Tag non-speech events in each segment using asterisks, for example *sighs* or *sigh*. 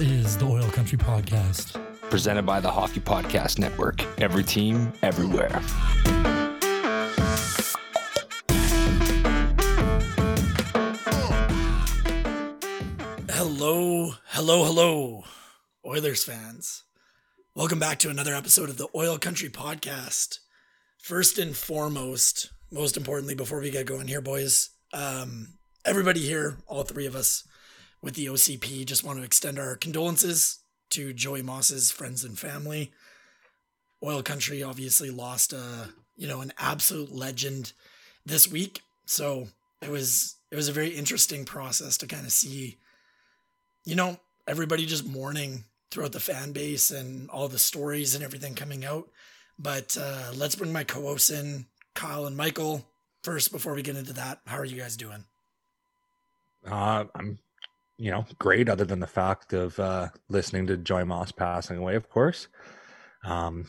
is the Oil Country Podcast. Presented by the Hockey Podcast Network. Every team, everywhere. Hello, hello, hello, Oilers fans. Welcome back to another episode of the Oil Country Podcast. First and foremost, most importantly, before we get going here, boys, um, everybody here, all three of us with the OCP, just want to extend our condolences to Joey Moss's friends and family. Oil Country obviously lost a you know an absolute legend this week, so it was it was a very interesting process to kind of see, you know, everybody just mourning throughout the fan base and all the stories and everything coming out. But uh, let's bring my co-hosts in, Kyle and Michael. First, before we get into that, how are you guys doing? Uh, I'm, you know, great. Other than the fact of uh, listening to Joey Moss passing away, of course. Um,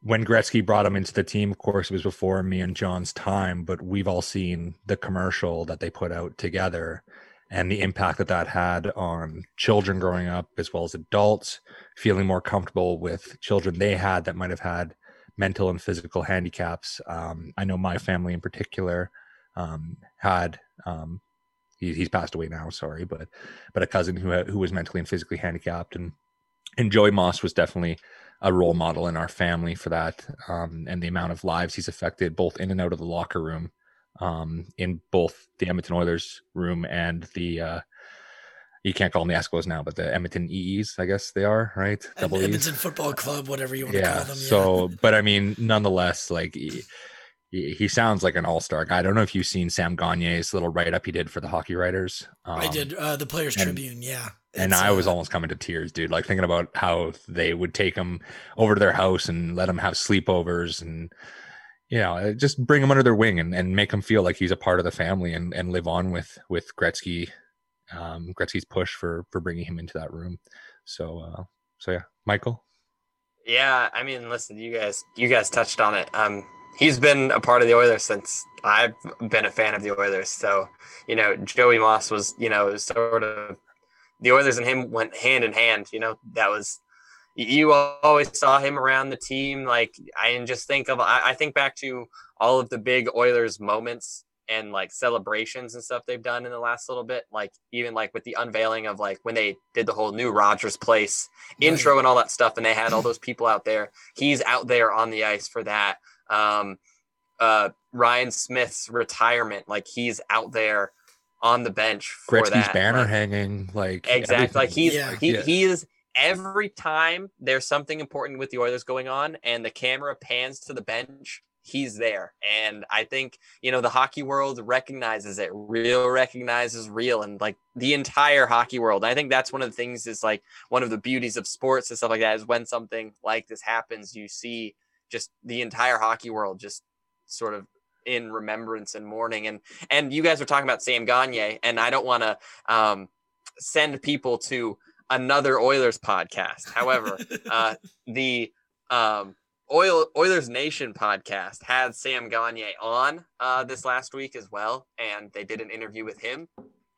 when Gretzky brought him into the team, of course, it was before me and John's time, but we've all seen the commercial that they put out together and the impact that that had on children growing up as well as adults feeling more comfortable with children they had that might have had mental and physical handicaps. Um, I know my family in particular um, had um, he, he's passed away now, sorry, but but a cousin who who was mentally and physically handicapped, and and Joey Moss was definitely a role model in our family for that, um, and the amount of lives he's affected both in and out of the locker room, um, in both the Edmonton Oilers room and the uh, you can't call them the Eskimos now, but the Edmonton EEs, I guess they are, right? Double Edmonton. Football Club, whatever you want yeah, to call them. Yeah. So, but I mean, nonetheless, like he, he sounds like an all-star guy. I don't know if you've seen Sam Gagner's little write-up he did for the Hockey Writers. Um, I did uh, the Players and, Tribune, yeah. and I was uh, almost coming to tears, dude. Like thinking about how they would take him over to their house and let him have sleepovers and you know just bring him under their wing and, and make him feel like he's a part of the family and, and live on with with Gretzky um, Gretzky's push for for bringing him into that room. So uh, so yeah, Michael. Yeah, I mean, listen, you guys you guys touched on it. Um, he's been a part of the Oilers since I've been a fan of the Oilers. So you know, Joey Moss was you know sort of the Oilers and him went hand in hand. You know, that was you always saw him around the team. Like I just think of I think back to all of the big Oilers moments and like celebrations and stuff they've done in the last little bit like even like with the unveiling of like when they did the whole new Rogers place intro and all that stuff and they had all those people out there he's out there on the ice for that um uh Ryan Smyth's retirement like he's out there on the bench for Gretzky's that banner like, hanging like exactly everything. like he's yeah. he, yeah. he is every time there's something important with the Oilers going on and the camera pans to the bench he's there. And I think, you know, the hockey world recognizes it. Real recognizes real and like the entire hockey world. I think that's one of the things is like one of the beauties of sports and stuff like that is when something like this happens, you see just the entire hockey world just sort of in remembrance and mourning. And and you guys were talking about Sam Gagner, and I don't want to um send people to another Oilers podcast. However, *laughs* uh the um Oil Oilers Nation podcast had Sam Gagner on uh, this last week as well, and they did an interview with him,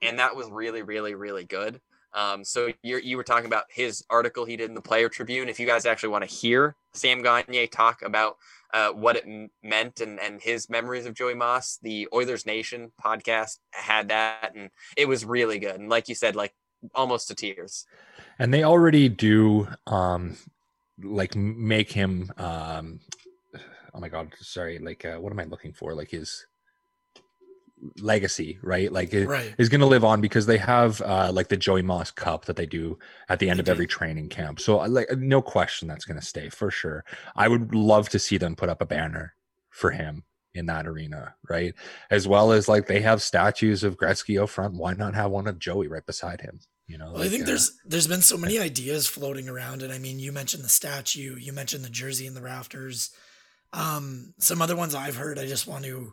and that was really, really, really good. Um, so you you were talking about his article he did in the Player Tribune. If you guys actually want to hear Sam Gagner talk about uh, what it m- meant and and his memories of Joey Moss, the Oilers Nation podcast had that, and it was really good. And like you said, like almost to tears. And they already do um, like make him um oh my god sorry like uh, what am i looking for like his legacy right? Like it right. is going to live on because they have uh like the joey moss cup that they do at the end of every training camp. So uh, like no question that's going to stay for sure. I would love to see them put up a banner for him in that arena right? As well as like they have statues of gretzky up front. Why not have one of joey right beside him? You know well, like, i think uh, there's there's been so many ideas floating around and i mean you mentioned the statue you mentioned the jersey in the rafters. Um some other ones i've heard i just want to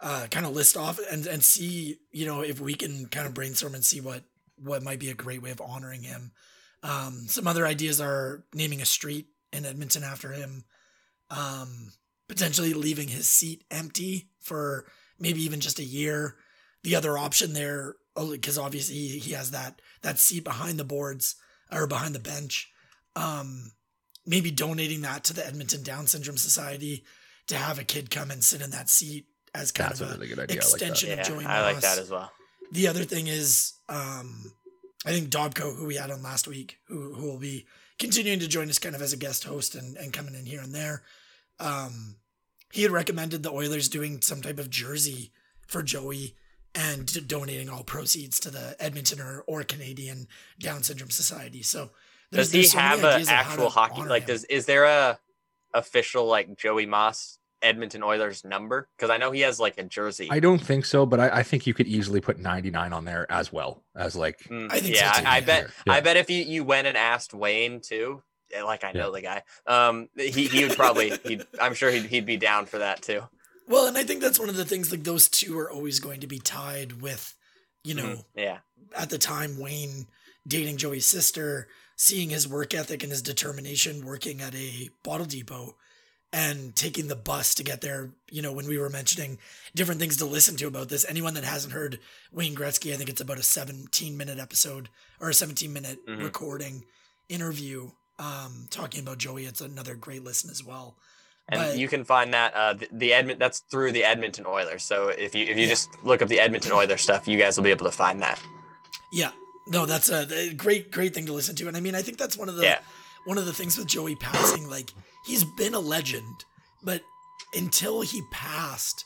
uh kind of list off and and see you know if we can kind of brainstorm and see what what might be a great way of honoring him. Um some other ideas are naming a street in edmonton after him um potentially leaving his seat empty for maybe even just a year. The other option there because obviously he, he has that that seat behind the boards or behind the bench. Um, maybe donating that to the Edmonton Down Syndrome Society to have a kid come and sit in that seat as kind That's of a a really good idea. extension I like of Yeah, Joey I like that as well. The other thing is, um, I think Dobko, who we had on last week, who who will be continuing to join us kind of as a guest host and, and coming in here and there, um, he had recommended the Oilers doing some type of jersey for Joey and d- donating all proceeds to the Edmonton or, or Canadian Down Syndrome Society. So Does he there's so many have an ideas actual hockey? honor Like, him. does is there a official like Joey Moss Edmonton Oilers number? Because I know he has like a jersey. I don't think so, but I, I think you could easily put 99 on there as well as like Mm, I think so yeah, too, I, I bet. Yeah. I bet if you, you went and asked Wayne too, eh, like I know Yeah. the guy, um, he he would probably. he'd, I'm sure he'd he'd be down for that too. Well, and I think that's one of the things. Like those two are always going to be tied with, you know, Mhm, Yeah. at the time Wayne dating Joey's sister, seeing his work ethic and his determination working at a bottle depot and taking the bus to get there. You know, when we were mentioning different things to listen to about this, anyone that hasn't heard Wayne Gretzky, I think it's about a 17 minute episode or a 17 minute Mhm. recording interview um talking about Joey. It's another great listen as well. And But- you can find that uh, the, the Edmont. That's through the Edmonton Oilers. So if you if you Yeah. just look up the Edmonton Oilers stuff, you guys will be able to find that. Yeah. No, that's a, a great, great thing to listen to. And I mean, I think that's one of the Yeah. One of the things with Joey passing. Like he's been a legend, but until he passed,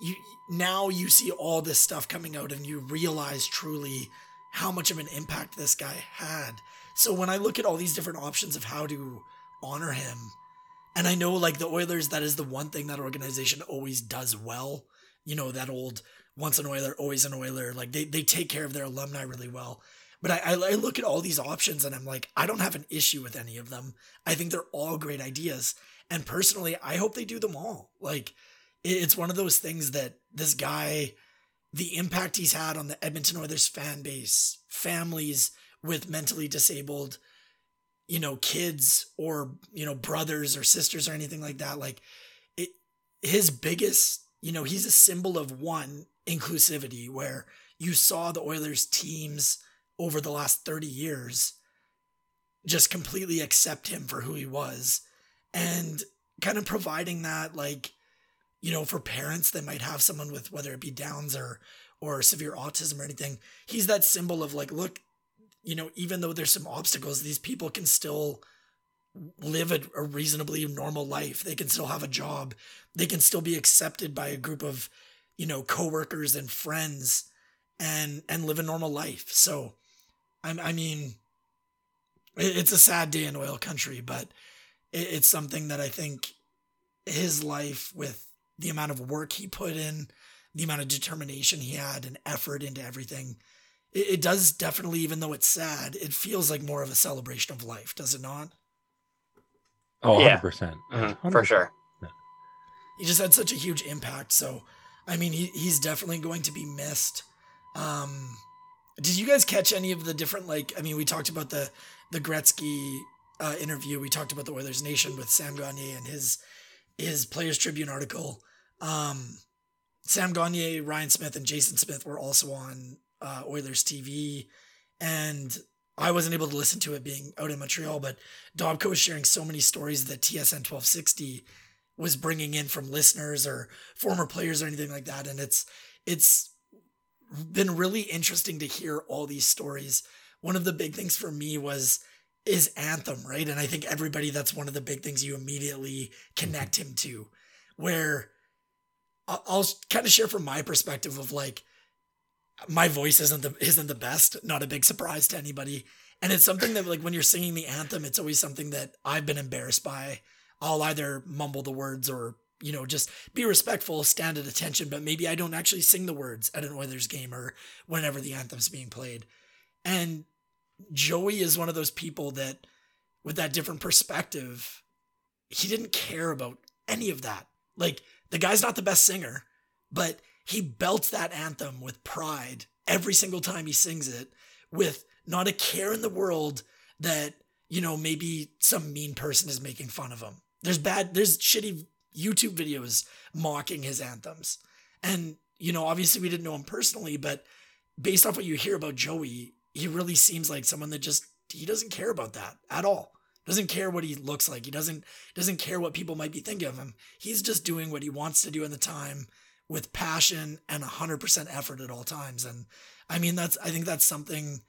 you now you see all this stuff coming out, and you realize truly how much of an impact this guy had. So when I look at all these different options of how to honor him, and I know like the Oilers, that is the one thing that organization always does well. You know that old once an Oiler, always an Oiler. Like they they take care of their alumni really well. But I, I, I look at all these options and I'm like, I don't have an issue with any of them. I think they're all great ideas. And personally, I hope they do them all. Like, it, it's one of those things that this guy, the impact he's had on the Edmonton Oilers fan base, families with mentally disabled, you know, kids or, you know, brothers or sisters or anything like that. Like, it, his biggest, you know, he's a symbol of one inclusivity where you saw the Oilers teams over the last 30 years just completely accept him for who he was. And kind of providing that like you know for parents that might have someone with whether it be downs or or severe autism or anything he's that symbol of like look you know even though there's some obstacles these people can still live a, a reasonably normal life. They can still have a job. They can still be accepted by a group of you know coworkers and friends and and live a normal life. So I, I mean, it- it's a sad day in oil country, but it, it's something that I think his life, with the amount of work he put in, the amount of determination he had, and effort into everything, it, it does definitely, even though it's sad, it feels like more of a celebration of life, does it not? oh, Yeah. 100%. Mhm, for 100%. sure. he just had such a huge impact. So, I mean, he, he's definitely going to be missed. Um, did you guys catch any of the different like? I mean, we talked about the the Gretzky uh, interview. We talked about the Oilers Nation with Sam Gagner and his his Players Tribune article. Um, Sam Gagner, Ryan Smyth, and Jason Smith were also on uh, Oilers TV, and I wasn't able to listen to it being out in Montreal. But Dobko was sharing so many stories that TSN twelve sixty was bringing in from listeners or former players or anything like that and it's it's been really interesting to hear all these stories. One of the big things for me was is anthem right? And i think everybody that's one of the big things you immediately connect him to where i'll, kind of share from my perspective of like my voice isn't the isn't the best not a big surprise to anybody. And it's something that like when you're singing the anthem it's always something that i've been embarrassed by. I'll either mumble the words or, you know, just be respectful, stand at attention, but maybe I don't actually sing the words at an Oilers game or whenever the anthem's being played. And Joey is one of those people that, with that different perspective, he didn't care about any of that. Like, the guy's not the best singer, but he belts that anthem with pride every single time he sings it with not a care in the world that, you know, maybe some mean person is making fun of him. There's bad, there's shitty YouTube videos mocking his anthems. And, you know, obviously we didn't know him personally, but based off what you hear about Joey, he really seems like someone that just he doesn't care about that at all. Doesn't care what he looks like. He doesn't doesn't care what people might be thinking of him. He's just doing what he wants to do in the time with passion and 100% effort at all times. And I mean that's I think that's something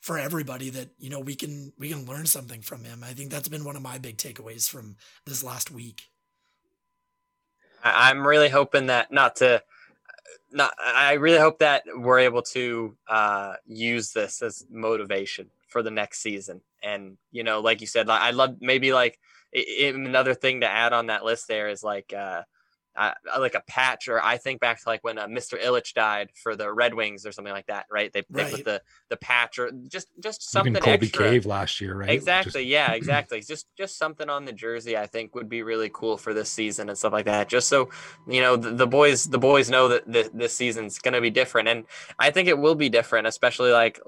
for everybody that you know we can we can learn something from him. I think that's been one of my big takeaways from this last week. I'm really hoping that not to not I really hope that we're able to uh, use this as motivation for the next season. And you know, like you said, I love maybe like it, another thing to add on that list there is like uh, uh, like a patch, or I think back to like when uh, Mr. Ilitch died for the Red Wings or something like that, right? They, they right. put the the patch or just just something Even Colby extra. Cave last year, right? Exactly. Just... yeah, *clears throat* exactly. just just something on the jersey, I think would be really cool for this season and stuff like that. Just so you know, the, the boys the boys know that this, this season's going to be different, and I think it will be different, especially like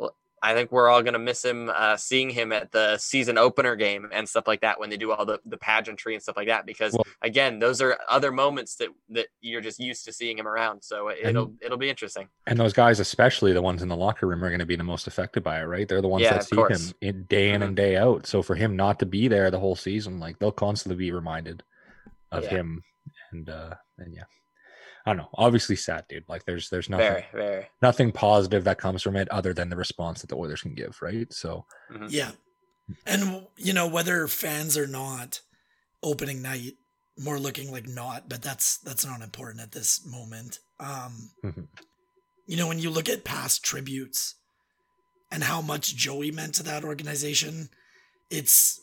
I think we're all going to miss him, uh, seeing him at the season opener game and stuff like that when they do all the, the pageantry and stuff like that. Because well, again, those are other moments that that you're just used to seeing him around. So it'll and, it'll be interesting. And those guys, especially the ones in the locker room, are going to be the most affected by it, right? They're the ones yeah, that see course. him in, day in mm-hmm. and day out. So for him not to be there the whole season, like they'll constantly be reminded of yeah. him. And uh, and yeah. I don't know. Obviously sad, dude. Like there's there's nothing very, very. nothing positive that comes from it other than the response that the Oilers can give, right? So mm-hmm. yeah. And you know, whether fans or not, opening night more looking like not, but that's that's not important at this moment. Um mm-hmm. you know, when you look at past tributes and how much Joey meant to that organization, it's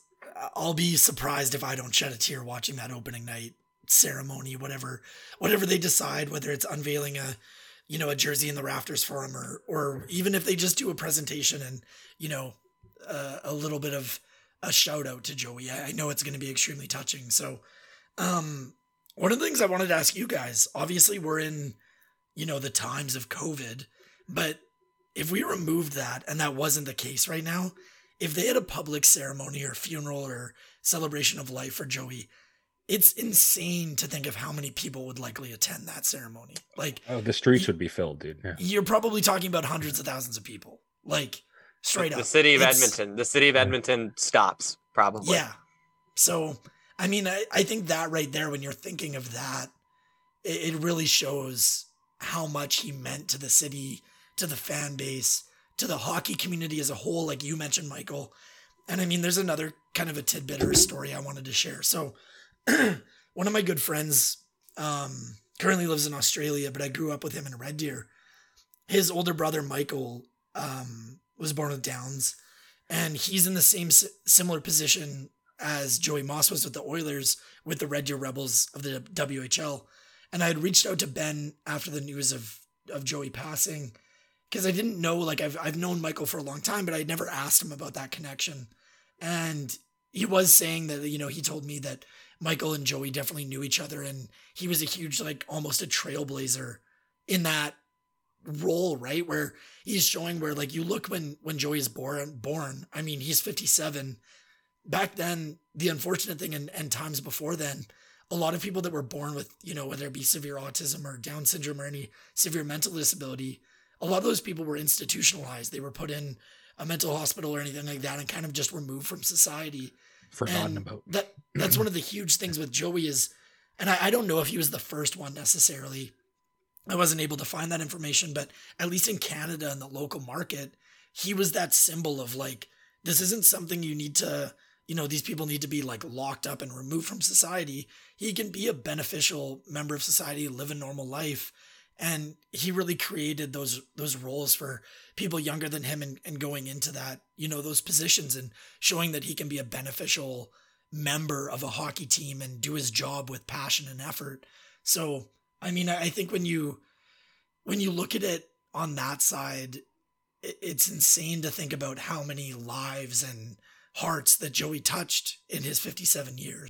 I'll be surprised if I don't shed a tear watching that opening night ceremony, whatever whatever they decide, whether it's unveiling a you know a jersey in the rafters for him, or or even if they just do a presentation and you know uh, a little bit of a shout out to Joey. I, know it's going to be extremely touching. So, um, one of the things I wanted to ask you guys, obviously we're in you know the times of COVID, but if we removed that and that wasn't the case right now, if they had a public ceremony or funeral or celebration of life for Joey, it's insane to think of how many people would likely attend that ceremony. Like, oh, the streets you, would be filled, dude. Yeah. You're probably talking about hundreds of thousands of people. Like, straight the up. The city of Edmonton. The city of Edmonton stops, probably. Yeah. So, I mean, I, I think that right there, when you're thinking of that, it, it really shows how much he meant to the city, to the fan base, to the hockey community as a whole, like you mentioned, Michael. And I mean, there's another kind of a tidbit or a story I wanted to share. So, *clears throat* one of my good friends um, currently lives in Australia, but I grew up with him in Red Deer. His older brother Michael um, was born with Downs, and he's in the same similar position as Joey Moss was with the Oilers with the Red Deer Rebels of the WHL. And I had reached out to Ben after the news of of Joey passing because I didn't know like I've I've known Michael for a long time, but I'd never asked him about that connection. And he was saying that you know he told me that Michael and Joey definitely knew each other, and he was a huge, like, almost a trailblazer in that role, right? Where he's showing where, like, you look when when Joey is born. Born, I mean, he's fifty seven. Back then, the unfortunate thing, and, and times before then, a lot of people that were born with, you know, whether it be severe autism or Down syndrome or any severe mental disability, a lot of those people were institutionalized. They were put in a mental hospital or anything like that and kind of just removed from society forgotten and about. That that's one of the huge things with Joey is, and I, I don't know if he was the first one necessarily. I wasn't able to find that information, but at least in Canada and the local market, he was that symbol of like this isn't something you need to you know these people need to be like locked up and removed from society he can be a beneficial member of society live a normal life and he really created those those roles for people younger than him and, and going into that you know those positions and showing that he can be a beneficial member of a hockey team and do his job with passion and effort. So i mean i think when you when you look at it on that side it's insane to think about how many lives and hearts that joey touched in his 57 years.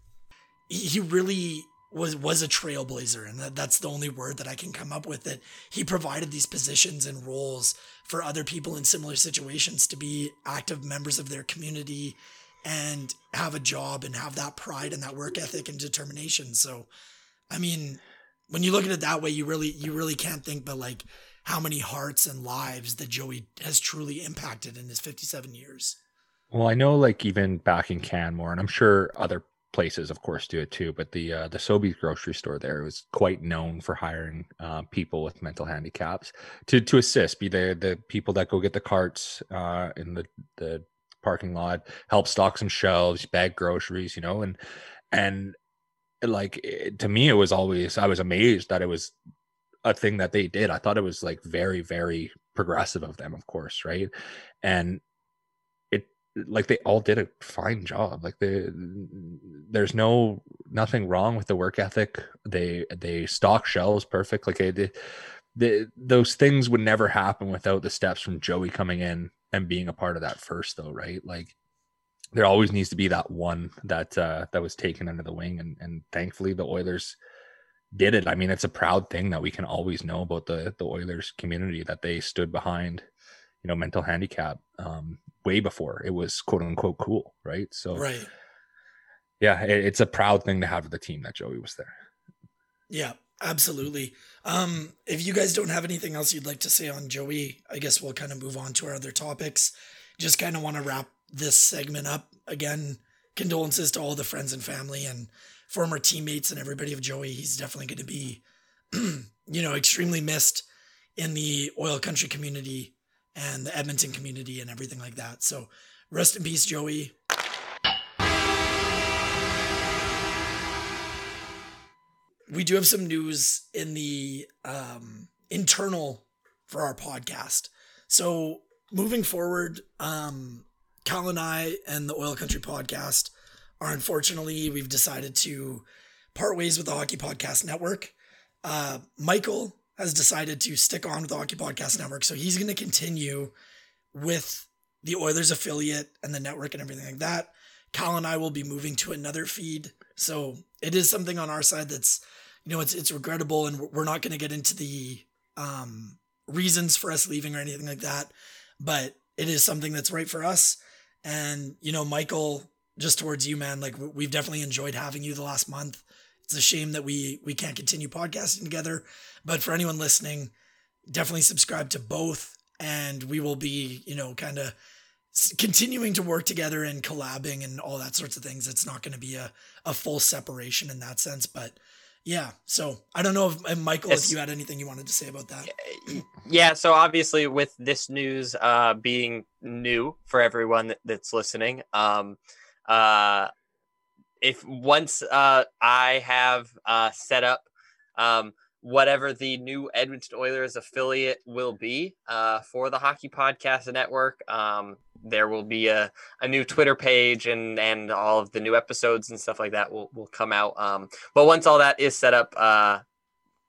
He really was was a trailblazer and that, that's the only word that I can come up with that he provided these positions and roles for other people in similar situations to be active members of their community and have a job and have that pride and that work ethic and determination so I mean when you look at it that way you really you really can't think but like how many hearts and lives that Joey has truly impacted in his 57 years. Well, I know like even back in Canmore, and I'm sure other places, of course, do it too. But the uh, the Sobeys grocery store there was quite known for hiring uh, people with mental handicaps to to assist, be they the people that go get the carts uh, in the the parking lot, help stock some shelves, bag groceries, you know, and and like it, to me, it was always I was amazed that it was a thing that they did. I thought it was like very very progressive of them, of course, right? And like they all did a fine job like they there's no nothing wrong with the work ethic. They they stock shelves perfect like they, they, those things would never happen without the steps from joey coming in and being a part of that first though right? Like there always needs to be that one that uh that was taken under the wing and and thankfully the oilers did it. I mean it's a proud thing that we can always know about the the oilers community that they stood behind you know mental handicap. Um, way before it was quote unquote cool right? So right. yeah it, it's a proud thing to have the team that joey was there. Yeah absolutely. Um if you guys don't have anything else you'd like to say on joey i guess we'll kind of move on to our other topics. Just kind of want to wrap this segment up. Again condolences to all the friends and family and former teammates and everybody of joey. He's definitely going to be *clears throat* you know extremely missed in the oil country community and the Edmonton community and everything like that. So rest in peace, Joey. We do have some news in the um, internal for our podcast. So moving forward, um, Cal and I and the Oil Country podcast are unfortunately we've decided to part ways with the Hockey Podcast Network. Uh, Michael has decided to stick on with the Hockey Podcast Network. So he's going to continue with the Oilers affiliate and the network and everything like that. Cal and I will be moving to another feed. So it is something on our side that's, you know, it's it's regrettable and we're not going to get into the um, reasons for us leaving or anything like that. But it is something that's right for us. And, you know, Michael, just towards you, man, like we've definitely enjoyed having you the last month. It's a shame that we we can't continue podcasting together, but for anyone listening, definitely subscribe to both, and we will be, you know, kind of continuing to work together and collabing and all that sorts of things. It's not going to be a a full separation in that sense, but yeah. So I don't know if Michael, if you had anything you wanted to say about that. Yeah. So obviously, with this news uh, being new for everyone that's listening, um, uh, if once uh, I have uh, set up um, whatever the new Edmonton Oilers affiliate will be uh, for the Hockey Podcast Network, um, there will be a, a new Twitter page and and all of the new episodes and stuff like that will will come out. Um, but once all that is set up, uh,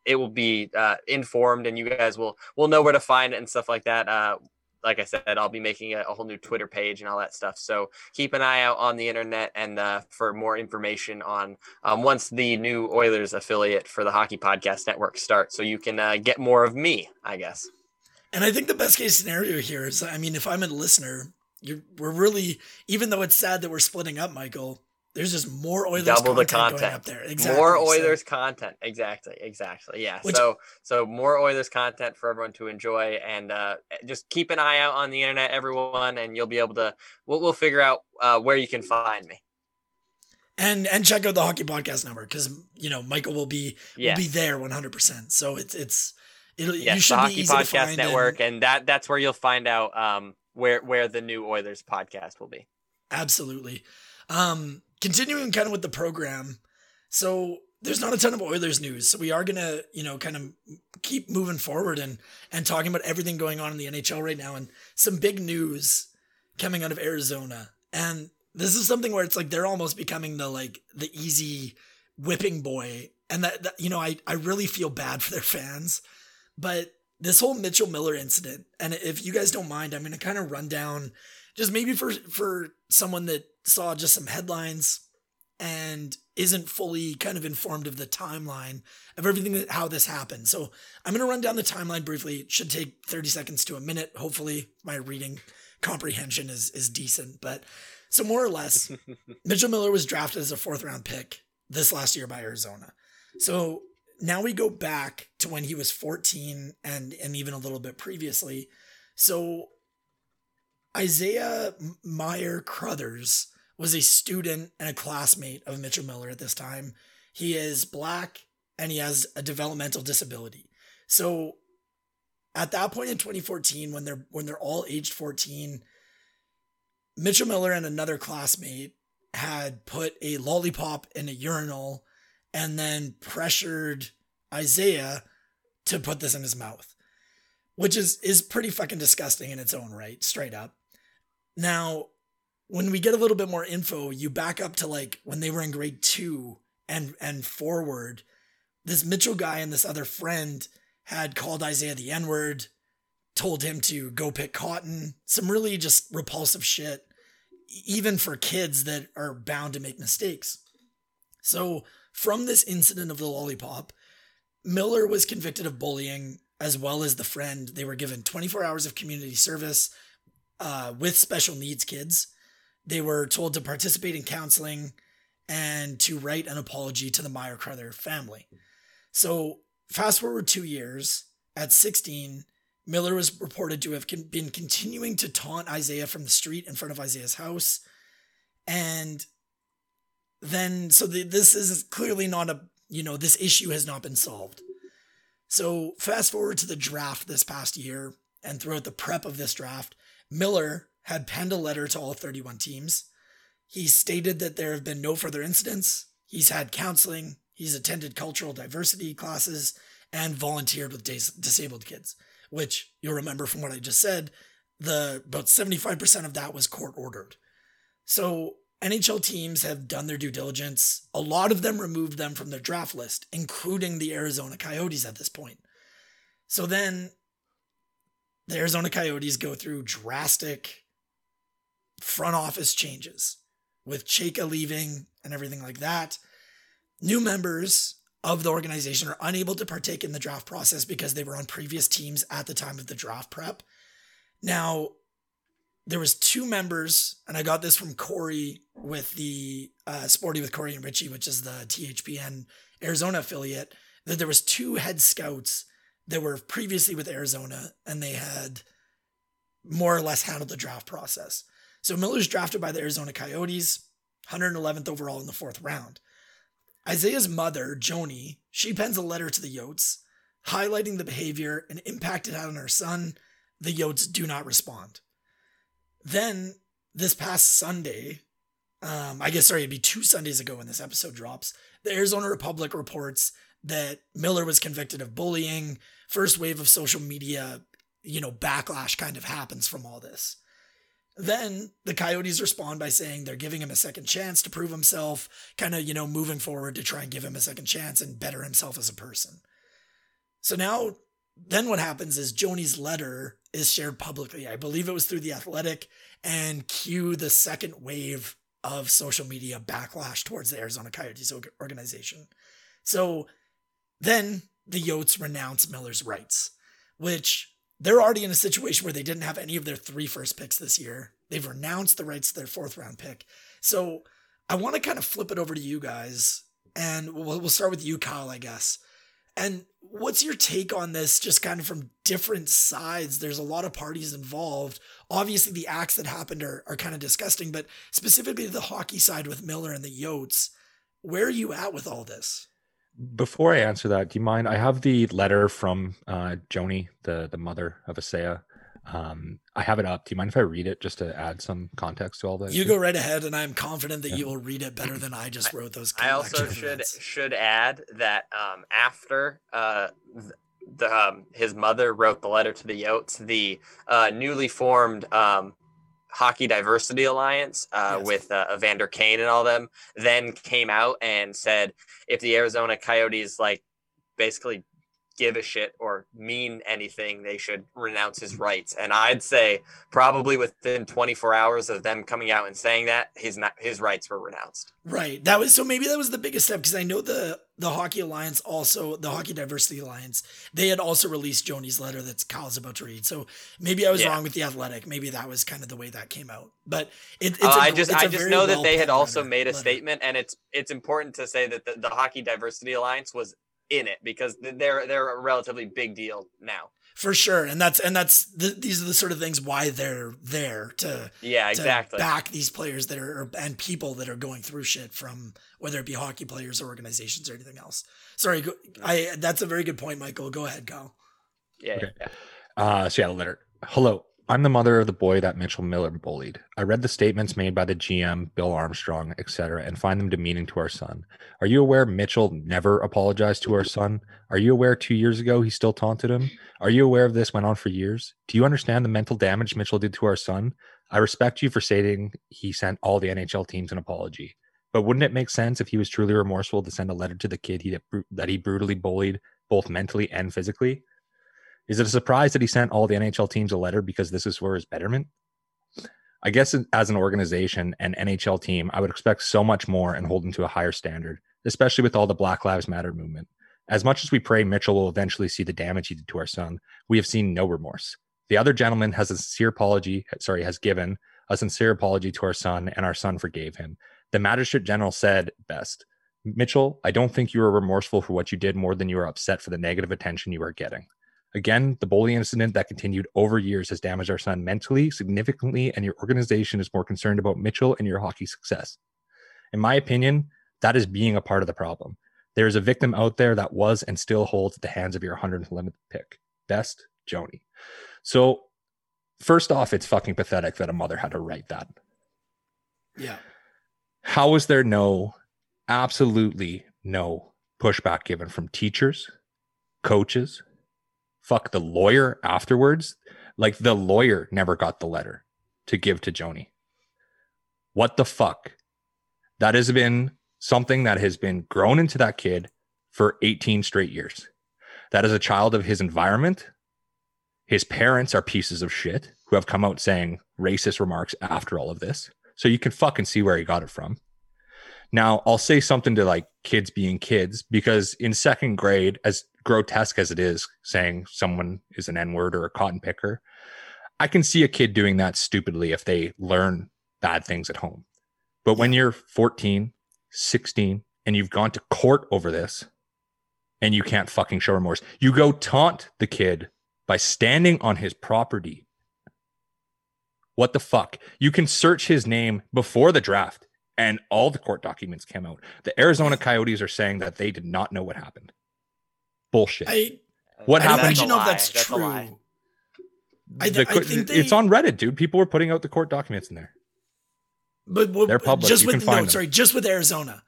it will be uh, informed, and you guys will will know where to find it and stuff like that. Uh, like I said, I'll be making a, a, whole new Twitter page and all that stuff. So keep an eye out on the internet and uh, for more information on um, once the new Oilers affiliate for the Hockey Podcast Network starts, so you can uh, get more of me, I guess. And I think the best case scenario here is, I mean, if I'm a listener, we're really, even though it's sad that we're splitting up, Michael, there's just more Oilers double the content up there. Exactly. More Oilers so. content. Exactly. Exactly. Yeah. Which, so so more Oilers content for everyone to enjoy, and uh, just keep an eye out on the internet, everyone, and you'll be able to. We'll, we'll figure out uh, where you can find me. And and check out the Hockey Podcast Network because you know Michael will be yes. will be there 100. percent So it's it's it'll yes, you should the Hockey Podcast Network, and, and that that's where you'll find out um where where the new Oilers podcast will be. Absolutely. Um, continuing kind of with the program. So there's not a ton of Oilers news. So we are gonna, you know, kind of keep moving forward and and talking about everything going on in the NHL right now and some big news coming out of Arizona. And this is something where it's like they're almost becoming the like the easy whipping boy. And that, that you know, I, I really feel bad for their fans. But this whole Mitchell Miller incident, and if you guys don't mind, I'm gonna kind of run down just maybe for for someone that saw just some headlines and isn't fully kind of informed of the timeline of everything that how this happened. So I'm going to run down the timeline briefly. It should take 30 seconds to a minute. Hopefully my reading comprehension is is decent, but so more or less *laughs* Mitchell Miller was drafted as a fourth round pick this last year by Arizona. So now we go back to when he was 14 and and even a little bit previously. So Isaiah Meyer Crothers was a student and a classmate of Mitchell Miller at this time. He is black and he has a developmental disability. So at that point in 2014 when they're when they're all aged 14 Mitchell Miller and another classmate had put a lollipop in a urinal and then pressured Isaiah to put this in his mouth, which is is pretty fucking disgusting in its own right, straight up. Now, when we get a little bit more info, you back up to like when they were in grade 2 and and forward, this Mitchell guy and this other friend had called Isaiah the N-word, told him to go pick cotton, some really just repulsive shit even for kids that are bound to make mistakes. So, from this incident of the lollipop, Miller was convicted of bullying as well as the friend. They were given 24 hours of community service uh, with special needs kids. They were told to participate in counseling and to write an apology to the Meyer Crowther family. So, fast forward two years, at 16, Miller was reported to have been continuing to taunt Isaiah from the street in front of Isaiah's house. And then, so the, this is clearly not a, you know, this issue has not been solved. So, fast forward to the draft this past year, and throughout the prep of this draft, Miller had penned a letter to all 31 teams. He stated that there have been no further incidents. He's had counseling, he's attended cultural diversity classes, and volunteered with dis- disabled kids which you'll remember from what I just said, the about 75% of that was court ordered. So NHL teams have done their due diligence. A lot of them removed them from their draft list, including the Arizona Coyotes at this point. So then the Arizona Coyotes go through drastic front office changes with Chayka leaving and everything like that. New members of the organization are unable to partake in the draft process because they were on previous teams at the time of the draft prep. Now, there was two members, and I got this from Corey with the uh, Sporty with Corey and Richie, which is the THPN Arizona affiliate. That there was two head scouts that were previously with Arizona, and they had more or less handled the draft process. So Miller's drafted by the Arizona Coyotes, 111th overall in the fourth round. Isaiah's mother, Joni, she pens a letter to the Yotes, highlighting the behavior and impact it had on her son. The Yotes do not respond. Then, this past Sunday, um, I guess, sorry, it'd be two Sundays ago when this episode drops, the Arizona Republic reports that Miller was convicted of bullying. First wave of social media, you know, backlash kind of happens from all this. Then the Coyotes respond by saying they're giving him a second chance to prove himself, kind of, you know, moving forward to try and give him a second chance and better himself as a person. So now, then what happens is Joni's letter is shared publicly. I believe it was through The Athletic and cue the second wave of social media backlash towards the Arizona Coyotes organization. So then the Yotes renounce Miller's rights, which they're already in a situation where they didn't have any of their three first picks this year. They've renounced the rights to their fourth round pick. So I want to kind of flip it over to you guys, and we'll, we'll start with you, Kyle, I guess. And what's your take on this, just kind of from different sides? There's a lot of parties involved. Obviously, the acts that happened are, are kind of disgusting, but specifically the hockey side with Miller and the Yotes, where are you at with all this? Before I answer that, do you mind? I have the letter from uh, Joni, the the mother of Isaiah. Um, I have it up. Do you mind if I read it just to add some context to all this? You go right ahead, and I'm confident that yeah. you will read it better than I *laughs* just wrote those. I also should should add that um, after uh, the um, his mother wrote the letter to the Yotes, the uh, newly formed um, Hockey Diversity Alliance uh, yes. with uh, Evander Kane and all them then came out and said if the Arizona Coyotes like basically give a shit or mean anything, they should renounce his rights. And I'd say probably within 24 hours of them coming out and saying that, his not, his rights were renounced. Right. That was so maybe that was the biggest step because I know the the Hockey Alliance also the Hockey Diversity Alliance they had also released Joni's letter that's Kyle's about to read. So maybe I was yeah. wrong with the Athletic. Maybe that was kind of the way that came out. But it, it's uh, a, I just I just know that they had also letter, made a letter. statement, and it's it's important to say that the, the Hockey Diversity Alliance was in it because they're they're a relatively big deal now. For sure. And that's and that's the, these are the sort of things why they're there to yeah exactly. back these players that are and people that are going through shit from whether it be hockey players or organizations or anything else. Sorry go, i that's a very good point michael. Go ahead go yeah, okay. yeah. uh so yeah letter hello I'm the mother of the boy that Mitchell Miller bullied. I read the statements made by the GM, Bill Armstrong, etc., and find them demeaning to our son. Are you aware Mitchell never apologized to our son? Are you aware two years ago he still taunted him? Are you aware of this went on for years? Do you understand the mental damage Mitchell did to our son? I respect you for stating he sent all the NHL teams an apology. But wouldn't it make sense if he was truly remorseful to send a letter to the kid he, that he brutally bullied, both mentally and physically? Is it a surprise that he sent all the NHL teams a letter because this is for his betterment? I guess as an organization and NHL team, I would expect so much more and hold him to a higher standard, especially with all the Black Lives Matter movement. As much as we pray Mitchell will eventually see the damage he did to our son, we have seen no remorse. The other gentleman has a sincere apology, sorry, has given a sincere apology to our son, and our son forgave him. The magistrate general said best Mitchell, I don't think you are remorseful for what you did more than you are upset for the negative attention you are getting. Again, the bullying incident that continued over years has damaged our son mentally significantly, and your organization is more concerned about Mitchell and your hockey success. In my opinion, that is being a part of the problem. There is a victim out there that was and still holds at the hands of your 111th pick. Best, Joni. So, first off, it's fucking pathetic that a mother had to write that. Yeah. How is there no, absolutely no pushback given from teachers, coaches, fuck the lawyer afterwards. Like the lawyer never got the letter to give to Joni. What the fuck? That has been something that has been grown into that kid for 18 straight years. That is a child of his environment. His parents are pieces of shit who have come out saying racist remarks after all of this. So you can fucking see where he got it from. Now, I'll say something to like kids being kids because in second grade, as grotesque as it is saying someone is an N word or a cotton picker, I can see a kid doing that stupidly if they learn bad things at home. But when you're 14, 16, and you've gone to court over this and you can't fucking show remorse, you go taunt the kid by standing on his property. What the fuck? You can search his name before the draft and all the court documents came out. The Arizona Coyotes are saying that they did not know what happened. Bullshit. I, what I happened? don't know if that's, that's true. I, th- I think they, it's on Reddit, dude. People were putting out the court documents in there. But what, they're public. Just you with no, sorry, just with Arizona.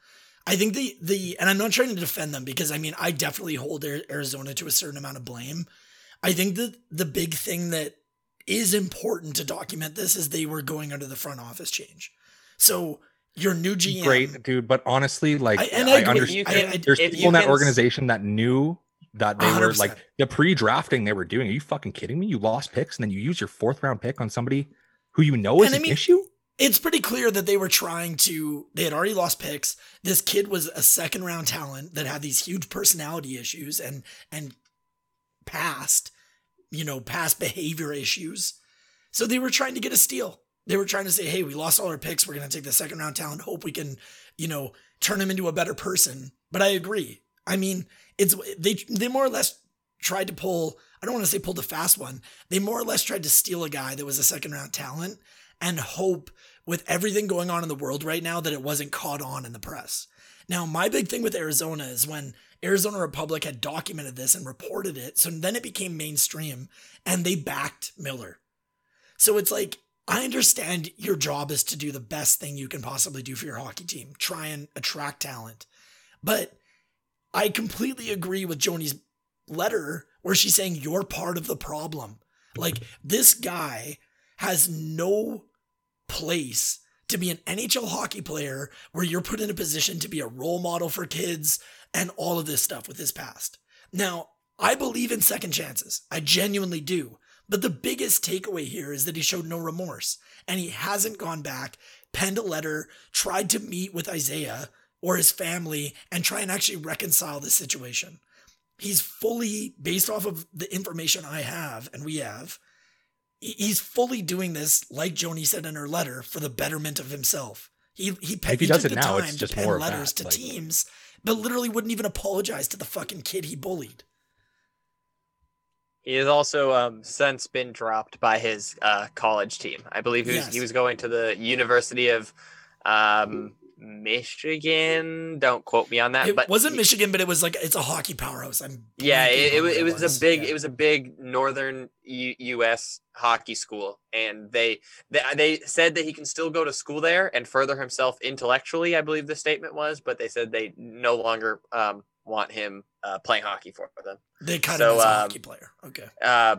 I think the the and I'm not trying to defend them because I mean I definitely hold Arizona to a certain amount of blame. I think that the big thing that is important to document this is they were going under the front office change. So your new GM. Great, dude. But honestly, like I, and I, I understand. Can, there's people in that organization that knew that they 100%. were like the pre-drafting they were doing. Are you fucking kidding me? You lost picks and then you use your fourth round pick on somebody who you know is and an I mean, issue. It's pretty clear that they were trying to. They had already lost picks. This kid was a second round talent that had these huge personality issues and and past, you know, past behavior issues. So they were trying to get a steal. They were trying to say, hey, we lost all our picks. We're going to take the second round talent, hope we can, you know, turn him into a better person. But I agree. I mean, it's they they more or less tried to pull, I don't want to say pull the fast one. They more or less tried to steal a guy that was a second round talent and hope with everything going on in the world right now that it wasn't caught on in the press. Now, my big thing with Arizona is when Arizona Republic had documented this and reported it, so then it became mainstream and they backed Miller. So it's like I understand your job is to do the best thing you can possibly do for your hockey team, try and attract talent. But I completely agree with Joni's letter where she's saying you're part of the problem. Like this guy has no place to be an NHL hockey player where you're put in a position to be a role model for kids and all of this stuff with his past. Now, I believe in second chances. I genuinely do. But the biggest takeaway here is that he showed no remorse and he hasn't gone back, penned a letter, tried to meet with Isaiah or his family and try and actually reconcile the situation. He's fully, based off of the information I have and we have, he's fully doing this, like Joni said in her letter, for the betterment of himself, He he, pe- If he he does took it the now, time it's to just pen more letters that, to like- teams, but literally wouldn't even apologize to the fucking kid he bullied. He has also um, since been dropped by his uh, college team. I believe he was, Yes. he was going to the University of um, Michigan. Don't quote me on that. It but wasn't Michigan, but it was like it's a hockey powerhouse. I'm Yeah, blanking it, it, was, it was a big Yeah. it was a big northern U- U.S. hockey school, and they, they they said that he can still go to school there and further himself intellectually. I believe the statement was, but they said they no longer um, want him uh, playing hockey for them. They cut So, as a um, hockey player. Okay. uh,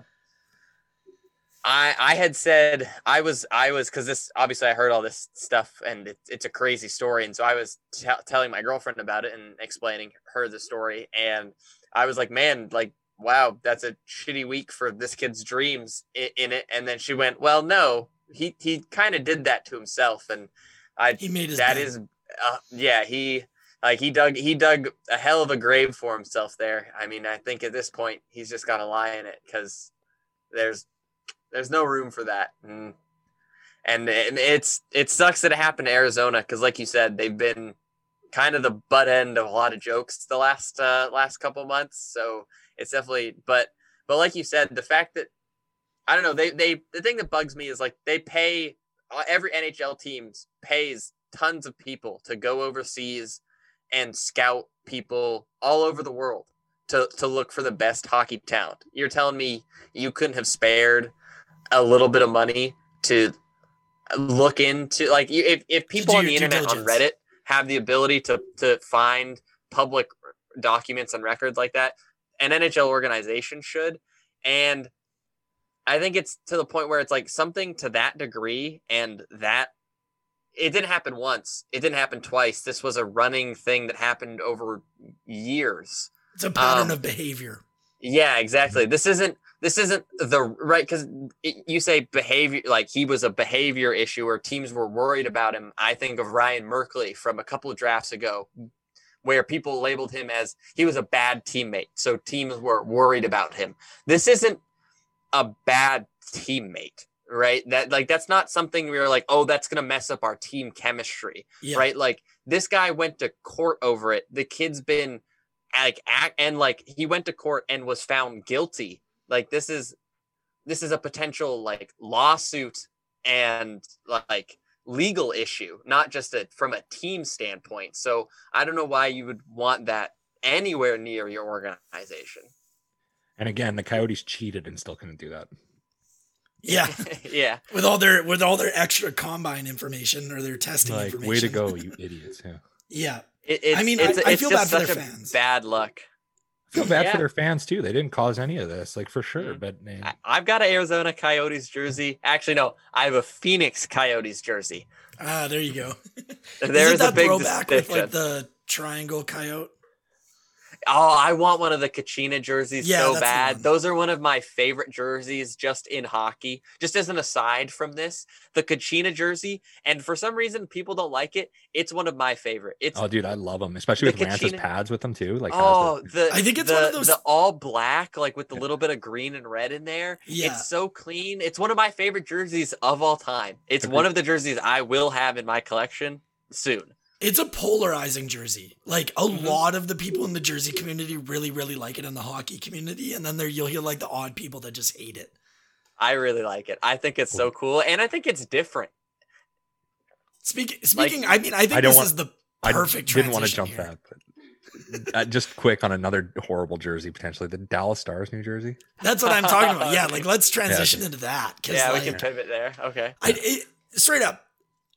I I had said I was I was because this obviously I heard all this stuff and it, it's a crazy story and so I was t- telling my girlfriend about it and explaining her the story and I was like man like wow that's a shitty week for this kid's dreams in, in it and then she went well no he he kind of did that to himself and I He made his that is uh, yeah he like he dug he dug a hell of a grave for himself there. I mean i think at this point he's just got to lie in it because there's there's no room for that. And, and it, it's it sucks that it happened to arizona because like you said they've been kind of the butt end of a lot of jokes the last uh last couple months. So it's definitely but but like you said the fact that i don't know they they the thing that bugs me is like they pay uh, every nhl teams pays tons of people to go overseas and scout people all over the world to, to look for the best hockey talent. You're telling me you couldn't have spared a little bit of money to look into like if, if people on the internet on. Reddit have the ability to to find public documents and records like that, an NHL organization should. And I think it's to the point where it's like something to that degree and that it didn't happen once. It didn't happen twice. This was a running thing that happened over years. It's a pattern um, of behavior. Yeah, exactly. This isn't this isn't the right because you say behavior like he was a behavior issue or teams were worried mm-hmm. about him. I think of Ryan Merkley from a couple of drafts ago, where people labeled him as he was a bad teammate, so teams were worried about him. This isn't a bad teammate, right? That like that's not something we are like, oh, that's gonna mess up our team chemistry Yeah. right? Like this guy went to court over it. The kid's been like act and like he went to court and was found guilty. Like this is this is a potential like lawsuit and like legal issue, not just a, from a team standpoint. So I don't know why you would want that anywhere near your organization. And again, the Coyotes cheated and still couldn't do that. Yeah. *laughs* yeah. With all their with all their extra combine information or their testing Like, information. way to go, you idiots! Yeah. Yeah. It, it's, I mean, it's, I- I feel just bad for such their a fans. bad luck. I feel bad Yeah. for their fans too. They didn't cause any of this, like for sure. Mhm. But man, I- I've got an Arizona Coyotes jersey. Actually, no, I have a Phoenix Coyotes jersey. Ah, there you go. There's *laughs* Isn't a that big throwback with like the triangle coyote? Oh, I want one of the Kachina jerseys Yeah, so bad. Those are one of my favorite jerseys just in hockey. Just as an aside from this, the Kachina jersey, and for some reason people don't like it, it's one of my favorite. It's oh, dude, I love them, especially The with Lance's Kachina- pads with them too. Like, oh, the- the I think it's the, one of those- the all black, like with the little bit of green and red in there. Yeah. It's so clean. It's one of my favorite jerseys of all time. It's one of the jerseys I will have in my collection soon. It's a polarizing jersey. Like a Mhm. lot of the people in the jersey community really, really like it in the hockey community, and then there you'll hear like the odd people that just hate it. I really like it. I think it's so cool, and I think it's different. Speaking, speaking, I mean, I think I this want- is the perfect. I perfect. didn't want to jump here. that, but uh, just quick on another horrible jersey potentially, the Dallas Stars New Jersey. That's what I'm talking about. Yeah, *laughs* like let's transition into that because Yeah, like, we can pivot there. Okay. I it, straight up,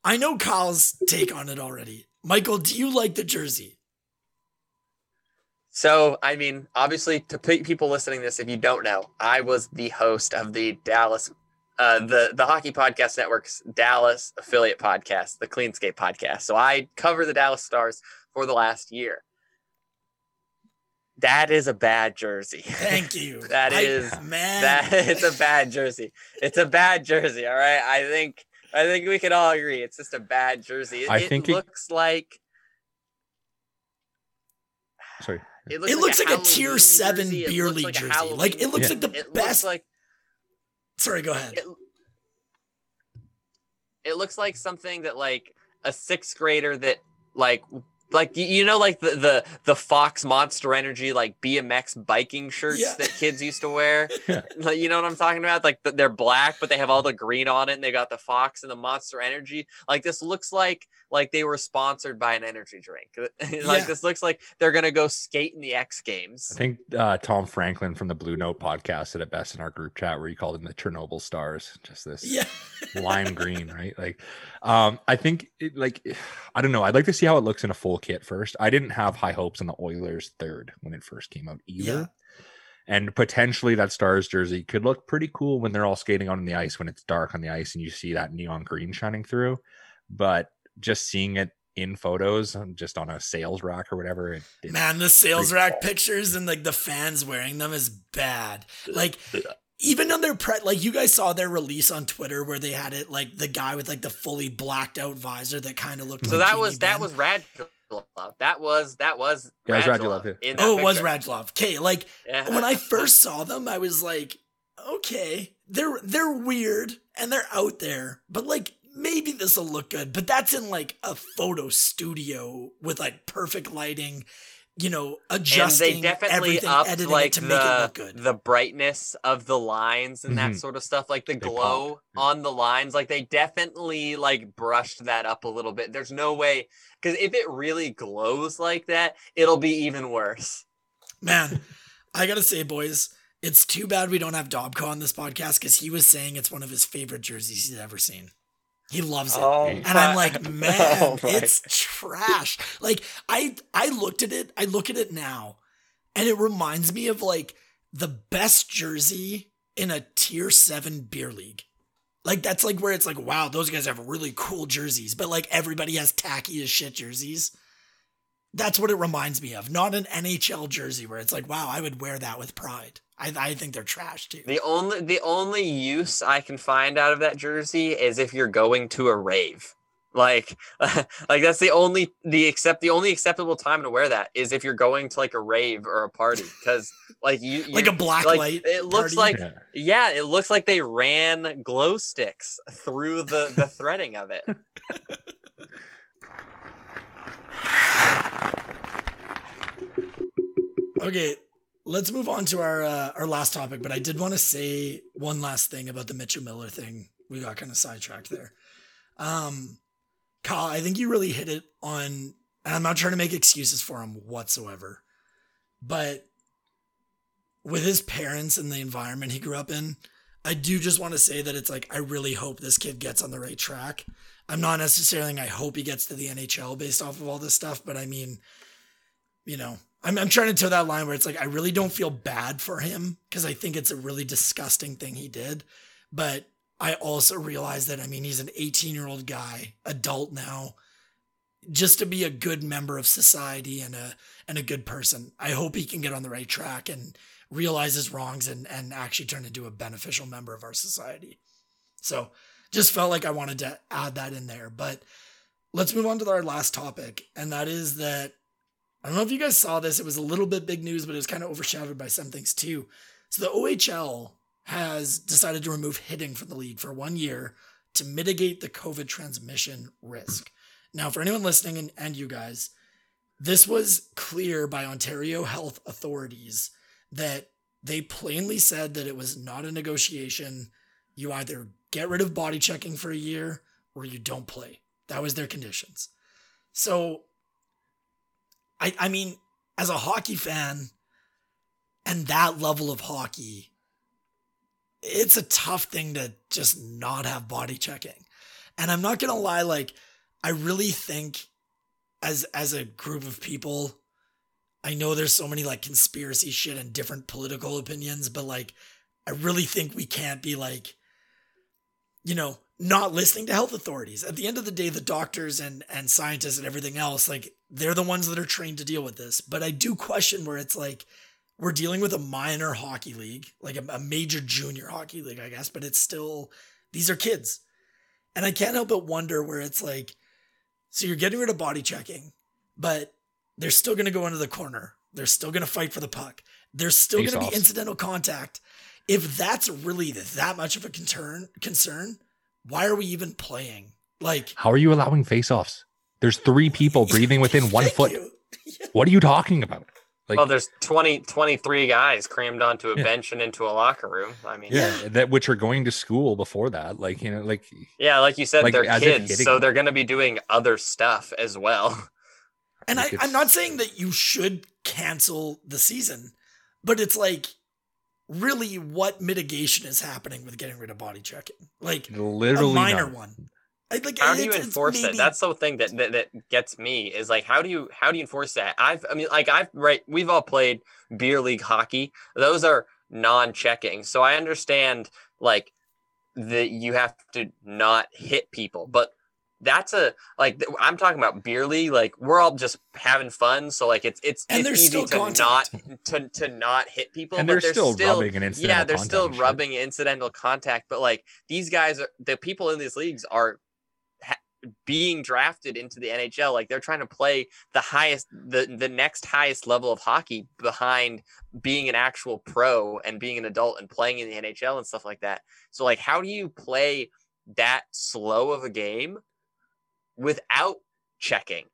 I know Kyle's take on it already. Michael, do you like the jersey? So, I mean, obviously, to pe- people listening to this, if you don't know, I was the host of the Dallas, uh, the the Hockey Podcast Network's Dallas affiliate podcast, the Cleanscape podcast. So I cover the Dallas Stars for the last year. That is a bad jersey. Thank you. *laughs* That I- is- *laughs* man. that it's a bad jersey. It's a bad jersey. All right. I think I think we can all agree it's just a bad jersey. It, I think it- looks like Sorry. it looks, it looks like, a, tier seven jersey. Beer league like a jersey. Like it looks Yeah. like the it best. like Sorry, go ahead. it, it looks like something that like a sixth grader that like like you know like the the the fox monster energy like bmx biking shirts yeah. that kids used to wear? *laughs* Like, you know what i'm talking about? Like they're black but they have all the green on it and they got the fox and the monster energy. Like this looks like like they were sponsored by an energy drink. *laughs* Like yeah. this looks like they're gonna go skate in the x games. I think uh, tom franklin from the blue note podcast said it best in our group chat where he called them the chernobyl stars. Just this yeah. lime green right? Like um i think it, like *sighs* i don't know. I'd like to see how it looks in a full kit first. I didn't have high hopes on the Oilers third when it first came out either. Yeah. And potentially that Stars jersey could look pretty cool when they're all skating on the ice when it's dark on the ice and you see that neon green shining through. But just seeing it in photos, just on a sales rack or whatever. It, Man, the sales rack cool. pictures and like the fans wearing them is bad. Like even on their pre like you guys saw their release on Twitter where they had it like the guy with like the fully blacked out visor that kind of looked so like that was ben. that was rad that was that was yeah, Radulov. Radulov yeah. Oh, it was Radulov. Okay, like yeah. when I first saw them, I was like, okay, they're they're weird and they're out there, but like maybe this will look good. But that's in like a photo studio with like perfect lighting you know, adjusting and they definitely upped like the, the brightness of the lines and mm-hmm. that sort of stuff, like the they glow on the lines. Like they definitely like brushed that up a little bit. There's no way because if it really glows like that, it'll be even worse. Man, I gotta say, boys, it's too bad we don't have Dobko on this podcast because he was saying it's one of his favorite jerseys he's ever seen. He loves it. Oh, and I'm like, *laughs* oh man, oh, it's trash. Like I I looked at it, I look at it now, and it reminds me of like the best jersey in a tier seven beer league. Like that's like where it's like, wow, those guys have really cool jerseys, but like everybody has tacky as shit jerseys. That's what it reminds me of. Not an NHL jersey where it's like, wow, I would wear that with pride. I, I think they're trash too. The only the only use I can find out of that jersey is if you're going to a rave. Like, *laughs* like that's the only the accept the only acceptable time to wear that is if you're going to like a rave or a party because like you, *laughs* like a black like, light. It looks party. like yeah. yeah, it looks like they ran glow sticks through the the *laughs* threading of it. Okay, let's move on to our uh, our last topic. But I did want to say one last thing about the Mitchell Miller thing. We got kind of sidetracked there. Um, Kyle, I think you really hit it on. And I'm not trying to make excuses for him whatsoever, but with his parents and the environment he grew up in, I do just want to say that it's like I really hope this kid gets on the right track. I'm not necessarily I hope he gets to the NHL based off of all this stuff, but I mean, you know, I'm, I'm trying to toe that line where it's like I really don't feel bad for him because I think it's a really disgusting thing he did. But I also realize that I mean he's an 18 year old guy, adult now, just to be a good member of society and a and a good person. I hope he can get on the right track and realize his wrongs and and actually turn into a beneficial member of our society. So just felt like I wanted to add that in there. But let's move on to our last topic, and that is that I don't know if you guys saw this. It was a little bit big news, but it was kind of overshadowed by some things too. So the OHL has decided to remove hitting from the league for one year to mitigate the COVID transmission risk. Now, for anyone listening and, and you guys, this was clear by Ontario health authorities that they plainly said that it was not a negotiation. You either get rid of body checking for a year or you don't play. That was their conditions. So I, I mean, as a hockey fan and that level of hockey, it's a tough thing to just not have body checking. And I'm not gonna lie, like, I really think as as a group of people, I know there's so many like conspiracy shit and different political opinions, but like I really think we can't be like, you know, not listening to health authorities. At the end of the day, the doctors and and scientists and everything else, like they're the ones that are trained to deal with this. But I do question where it's like we're dealing with a minor hockey league, like a, a major junior hockey league, I guess, but it's still these are kids. And I can't help but wonder where it's like, so you're getting rid of body checking, but they're still going to go into the corner. They're still going to fight for the puck. There's still going to be incidental contact. If that's really that much of a concern, concern, why are we even playing? Like, how are you allowing face-offs? There's three people *laughs* breathing within one foot. *laughs* What are you talking about? Like, well, there's 20, 23 guys crammed onto a yeah. bench and into a locker room. I mean, yeah, that which are going to school before that. Like, you know, like, yeah, like you said, like, they're kids, so they're going to be doing other stuff as well. And I, I'm not saying that you should cancel the season, but it's like, really, what mitigation is happening with getting rid of body checking? Like, literally, a minor none. one. Like, how do you enforce maybe... it? That's the thing that, that that gets me is like how do you how do you enforce that? I've I mean like I've right we've all played beer league hockey. Those are non-checking. So I understand like that you have to not hit people, but that's a like I'm talking about beer league. Like we're all just having fun, so like it's it's and it's easy to contact. not to to not hit people. And but they're still, still rubbing an Yeah, they're still rubbing incidental contact. But like these guys are the people in these leagues are being drafted into the NHL. Like they're trying to play the highest, the the next highest level of hockey behind being an actual pro and being an adult and playing in the NHL and stuff like that. So like, how do you play that slow of a game without checking?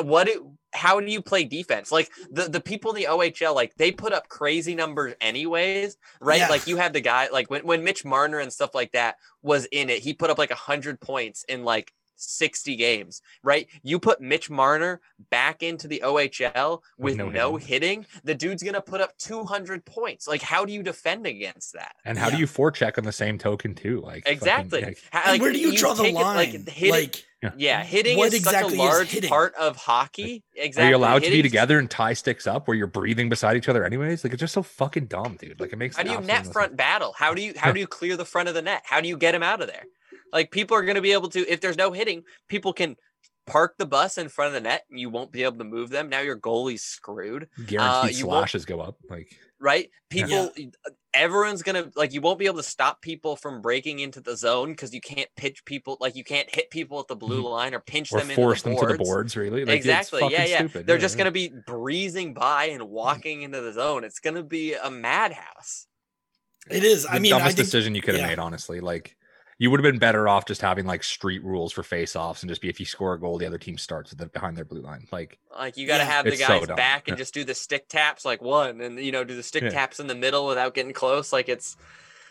What? do, how do you play defense? Like the the people in the OHL, like they put up crazy numbers anyways, right? Yeah. Like you have the guy, like when when Mitch Marner and stuff like that was in it, he put up like a hundred points in like 60 games, right? You put Mitch Marner back into the OHL with no, no hitting. hitting. the dude's going to put up 200 points. Like, how do you defend against that? And how yeah. do you forecheck on the same token, too? Like, exactly. Fucking, like, like, where do you, you draw the line? It, like, hitting, like, yeah. yeah, hitting what is exactly such a large part of hockey. Exactly. Are you allowed to be together and tie sticks up where you're breathing beside each other anyways? Like it's just so fucking dumb, dude. Like it makes How do you net front battle? How do you how do *laughs* you clear the front of the net? How do you get him out of there? Like people are going to be able to, if there's no hitting, people can park the bus in front of the net. And you won't be able to move them. Now your goalie's screwed. Guaranteed uh, slashes go up. Like right, people. Yeah. Everyone's gonna like you won't be able to stop people from breaking into the zone because you can't pitch people like you can't hit people at the blue mm-hmm. *laughs* line or pinch or them force the them to the boards really like, exactly yeah yeah stupid. they're yeah, just yeah. gonna be breezing by and *laughs* walking into the zone it's gonna be a madhouse it is I the mean dumbest think, decision you could have made honestly like you would have been better off just having like street rules for face-offs and just be if you score a goal, the other team starts with the, behind their blue line. Like, like you got to yeah, have the guys so back and just do the stick taps like one, and you know do the stick yeah. taps in the middle without getting close. Like it's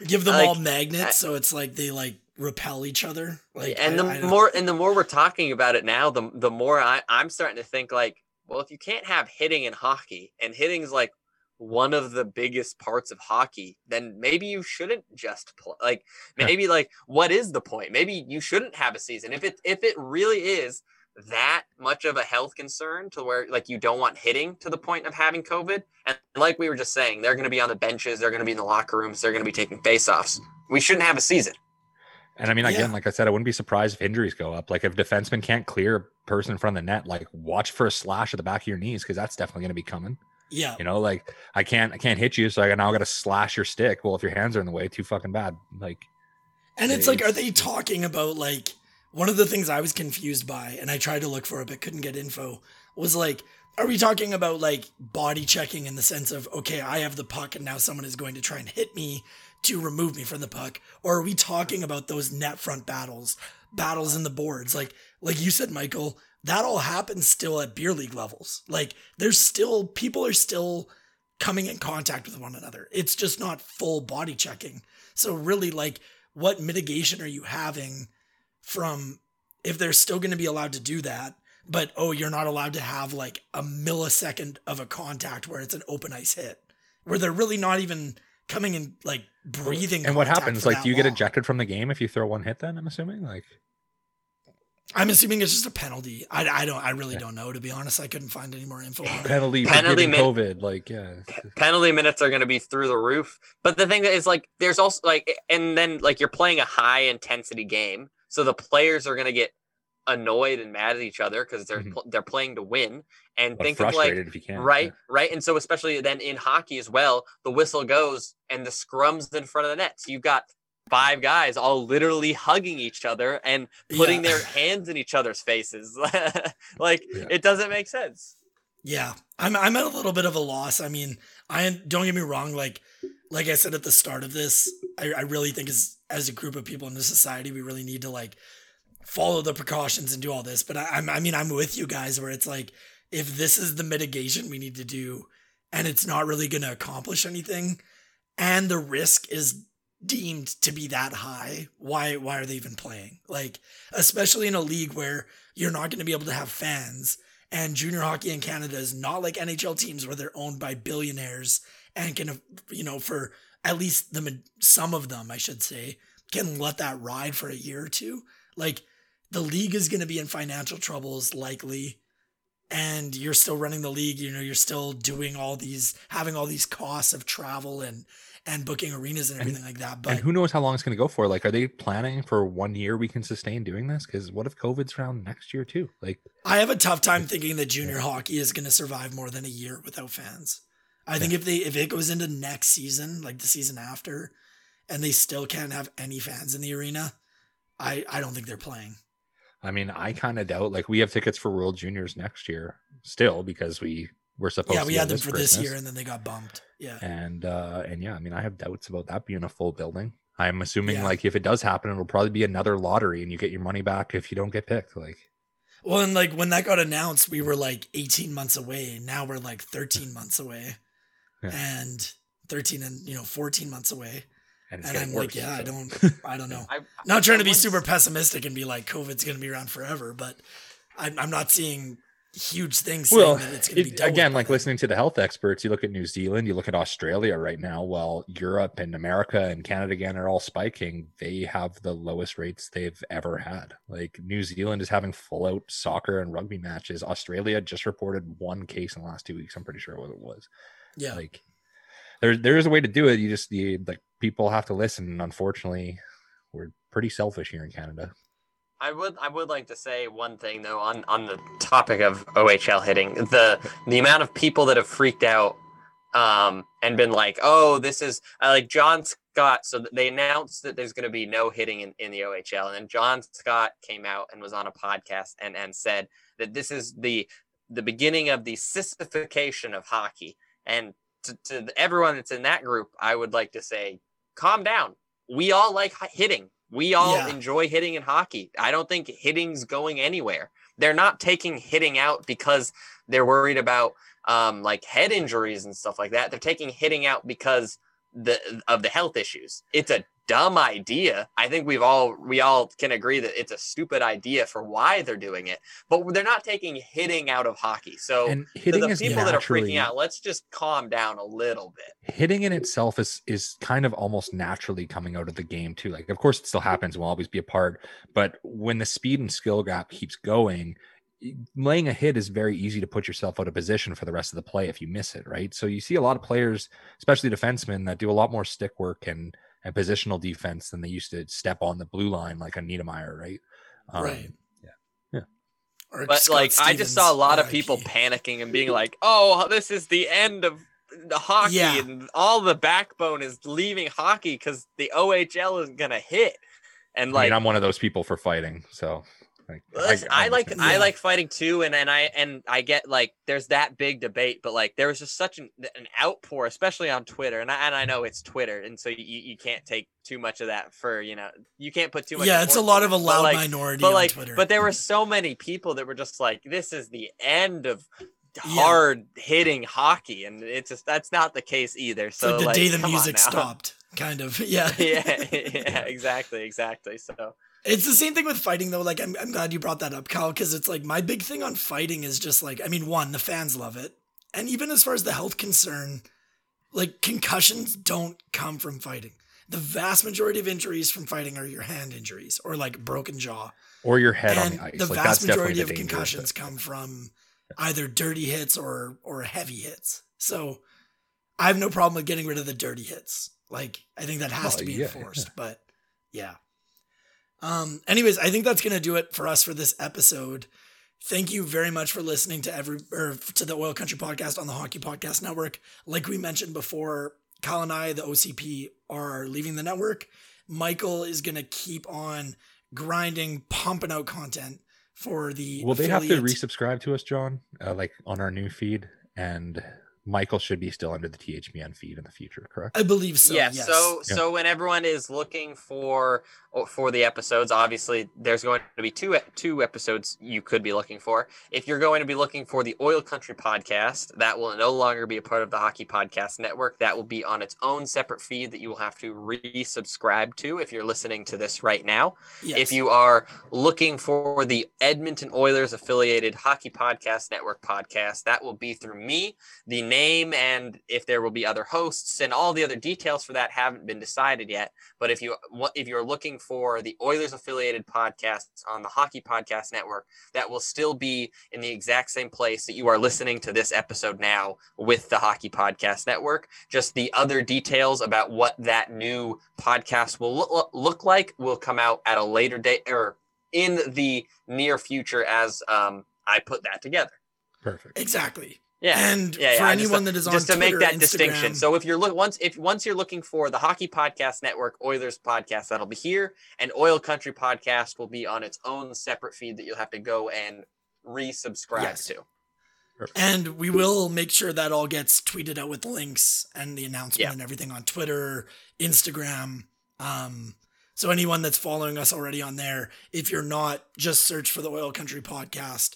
give them like, all magnets, I, so it's like they like repel each other. Like, and I, the I more and the more we're talking about it now, the the more I, I'm starting to think like, well, if you can't have hitting in hockey, and hitting's like one of the biggest parts of hockey, then maybe you shouldn't just play. Like maybe like what is the point? Maybe you shouldn't have a season. If it if it really is that much of a health concern to where like you don't want hitting to the point of having COVID, and like we were just saying, they're going to be on the benches, they're going to be in the locker rooms, they're going to be taking face-offs. We shouldn't have a season. And I mean, again, yeah. like I said, I wouldn't be surprised if injuries go up. Like if defenseman can't clear a person in front of the net, like watch for a slash at the back of your knees because that's definitely going to be coming. Yeah. You know, like I can't I can't hit you, so I now got to slash your stick. Well, if your hands are in the way, too fucking bad. Like And it's, like, are they talking about like one of the things I was confused by, and I tried to look for it but couldn't get info, was like, are we talking about like body checking in the sense of okay, I have the puck and now someone is going to try and hit me to remove me from the puck? Or are we talking about those net front battles, battles in the boards? Like like you said, Michael, that all happens still at beer league levels. Like there's still people are still coming in contact with one another. It's just not full body checking. So really like what mitigation are you having from if they're still going to be allowed to do that, but oh, you're not allowed to have like a millisecond of a contact where it's an open ice hit, where they're really not even coming in like breathing. And what happens? Like, do you long. get ejected from the game if you throw one hit? Then I'm assuming like. I'm assuming it's just a penalty. I, I don't. I really don't know. To be honest, I couldn't find any more info. penalty, penalty min- COVID, like yeah. Penalty minutes are going to be through the roof. But the thing that is like, there's also like, and then like you're playing a high intensity game, so the players are going to get annoyed and mad at each other because they're mm-hmm. they're playing to win. And think of like right, yeah. right, and so especially then in hockey as well, the whistle goes and the scrums in front of the net. So you've got five guys all literally hugging each other and putting yeah. their hands in each other's faces. *laughs* like yeah. it doesn't make sense. Yeah. I'm I'm at a little bit of a loss. I mean, I don't get me wrong, like like I said at the start of this, I, I really think as as a group of people in this society, we really need to like follow the precautions and do all this. But I, I'm, I mean, I'm with you guys where it's like, if this is the mitigation we need to do and it's not really going to accomplish anything and the risk is deemed to be that high, why why are they even playing? Like especially in a league where you're not going to be able to have fans and junior hockey in Canada is not like NHL teams where they're owned by billionaires and can you know for at least the some of them I should say can let that ride for a year or two. Like the league is going to be in financial troubles likely and you're still running the league you know you're still doing all these having all these costs of travel and and booking arenas and everything and, like that but and who knows how long it's going to go for like are they planning for one year we can sustain doing this because what if covid's around next year too like i have a tough time thinking that junior yeah. hockey is going to survive more than a year without fans i yeah. think if they if it goes into next season like the season after and they still can't have any fans in the arena i i don't think they're playing I mean, I kind of doubt. Like, we have tickets for World Juniors next year still because we were supposed. To Yeah, we had them for Christmas. this year, and then they got bumped. Yeah, and uh, and yeah, I mean, I have doubts about that being a full building. I'm assuming yeah. like if it does happen, it'll probably be another lottery, and you get your money back if you don't get picked. Like, well, and like when that got announced, we were like 18 months away. Now we're like 13 months away, yeah. and 13 and you know 14 months away and, and I'm worse, like, yeah, so. I don't, I don't know. *laughs* I, not trying to be super pessimistic and be like COVID's going to be around forever, but I'm, I'm not seeing huge things. Well, it, again, like listening to the health experts, you look at New Zealand, you look at Australia right now. While Europe and America and Canada again are all spiking, they have the lowest rates they've ever had. Like New Zealand is having full out soccer and rugby matches. Australia just reported one case in the last two weeks. I'm pretty sure what it was. Yeah, like there there is a way to do it. You just you like people have to listen. And unfortunately, we're pretty selfish here in Canada. I would I would like to say one thing though on on the topic of OHL hitting the the amount of people that have freaked out um and been like oh this is uh, like John Scott so they announced that there's going to be no hitting in, in the OHL and then John Scott came out and was on a podcast and and said that this is the the beginning of the sissification of hockey and to, to everyone that's in that group, I would like to say, calm down. We all like hitting. We all yeah. enjoy hitting in hockey. I don't think hitting's going anywhere. They're not taking hitting out because they're worried about um, like head injuries and stuff like that. They're taking hitting out because the of the health issues. It's a dumb idea. I think we've all we all can agree that it's a stupid idea for why they're doing it. But they're not taking hitting out of hockey. So and hitting the people that are freaking out, let's just calm down a little bit. Hitting in itself is is kind of almost naturally coming out of the game too. Like of course it still happens, and will always be a part, but when the speed and skill gap keeps going, laying a hit is very easy to put yourself out of position for the rest of the play if you miss it, right? So you see a lot of players, especially defensemen, that do a lot more stick work and and positional defense than they used to step on the blue line like a Niedermayer, right? Um, right. Yeah. Yeah. Or but Scott like Stevens, I just saw a lot of people panicking and being *laughs* like, "Oh, this is the end of the hockey yeah. and all the backbone is leaving hockey because the OHL isn't gonna hit." And like, I mean, I'm one of those people for fighting, so like, Listen, I, I, I, like yeah. I like fighting too, and and I and I get like there's that big debate, but like there was just such an, an outpour, especially on Twitter, and I, and I know it's Twitter, and so you, you can't take too much of that for you know you can't put too much. Yeah, it's a lot of a loud like, minority but like, Twitter. But there were so many people that were just like, this is the end of hard yeah. hitting hockey, and it's just that's not the case either. So like the like, day the music stopped, kind of. *laughs* Yeah. *laughs* yeah, yeah, exactly, exactly. So it's the same thing with fighting though. Like I'm, I'm glad you brought that up, Kyle, because it's like my big thing on fighting is just like I mean, one, the fans love it, and even as far as the health concern, like concussions don't come from fighting. The vast majority of injuries from fighting are your hand injuries or like broken jaw or your head and on the ice. The like, vast majority of concussions come from either dirty hits or or heavy hits. So I have no problem with getting rid of the dirty hits. Like I think that has to be yeah, enforced. Yeah. But yeah. Um, anyways, I think that's gonna do it for us for this episode. Thank you very much for listening to every or to the Oil Country podcast on the Hockey Podcast Network. Like we mentioned before, Kyle and I, the OCP, are leaving the network. Michael is gonna keep on grinding, pumping out content for the. Will they have to resubscribe to us, John? Uh, like on our new feed, and Michael should be still under the THPN feed in the future, correct? I believe so. Yeah. yes. So Yeah. so when everyone is looking for oh, for the episodes, obviously there's going to be two two episodes you could be looking for. If you're going to be looking for the Oil Country podcast, that will no longer be a part of the Hockey Podcast Network. That will be on its own separate feed that you will have to resubscribe to if you're listening to this right now. yes. If you are looking for the Edmonton Oilers affiliated Hockey Podcast Network podcast, that will be through me. The name and if there will be other hosts and all the other details for that haven't been decided yet. But if you if you're looking for the Oilers affiliated podcasts on the Hockey Podcast Network, that will still be in the exact same place that you are listening to this episode now with the Hockey Podcast Network. Just the other details about what that new podcast will look, look like will come out at a later date or in the near future as um, I put that together. Perfect. exactly. Yeah. And Yeah, for yeah, anyone just, that is on just to make Twitter, that distinction. So if you're look once if once you're looking for the Hockey Podcast Network Oilers podcast, that'll be here, and Oil Country podcast will be on its own separate feed that you'll have to go and resubscribe Yes. to. And we will make sure that all gets tweeted out with links and the announcement Yeah. and everything on Twitter, Instagram. Um, so anyone that's following us already on there, if you're not, just search for the Oil Country Podcast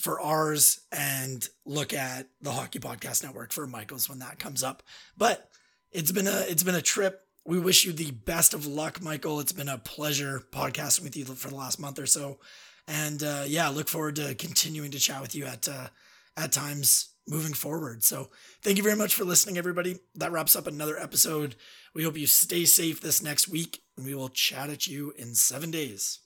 for ours and look at the Hockey Podcast Network for Michael's when that comes up. But it's been a it's been a trip. We wish you the best of luck, Michael. It's been a pleasure podcasting with you for the last month or so. And uh, yeah, look forward to continuing to chat with you at uh, at times moving forward. So thank you very much for listening, everybody. That wraps up another episode. We hope you stay safe this next week, and we will chat at you in seven days.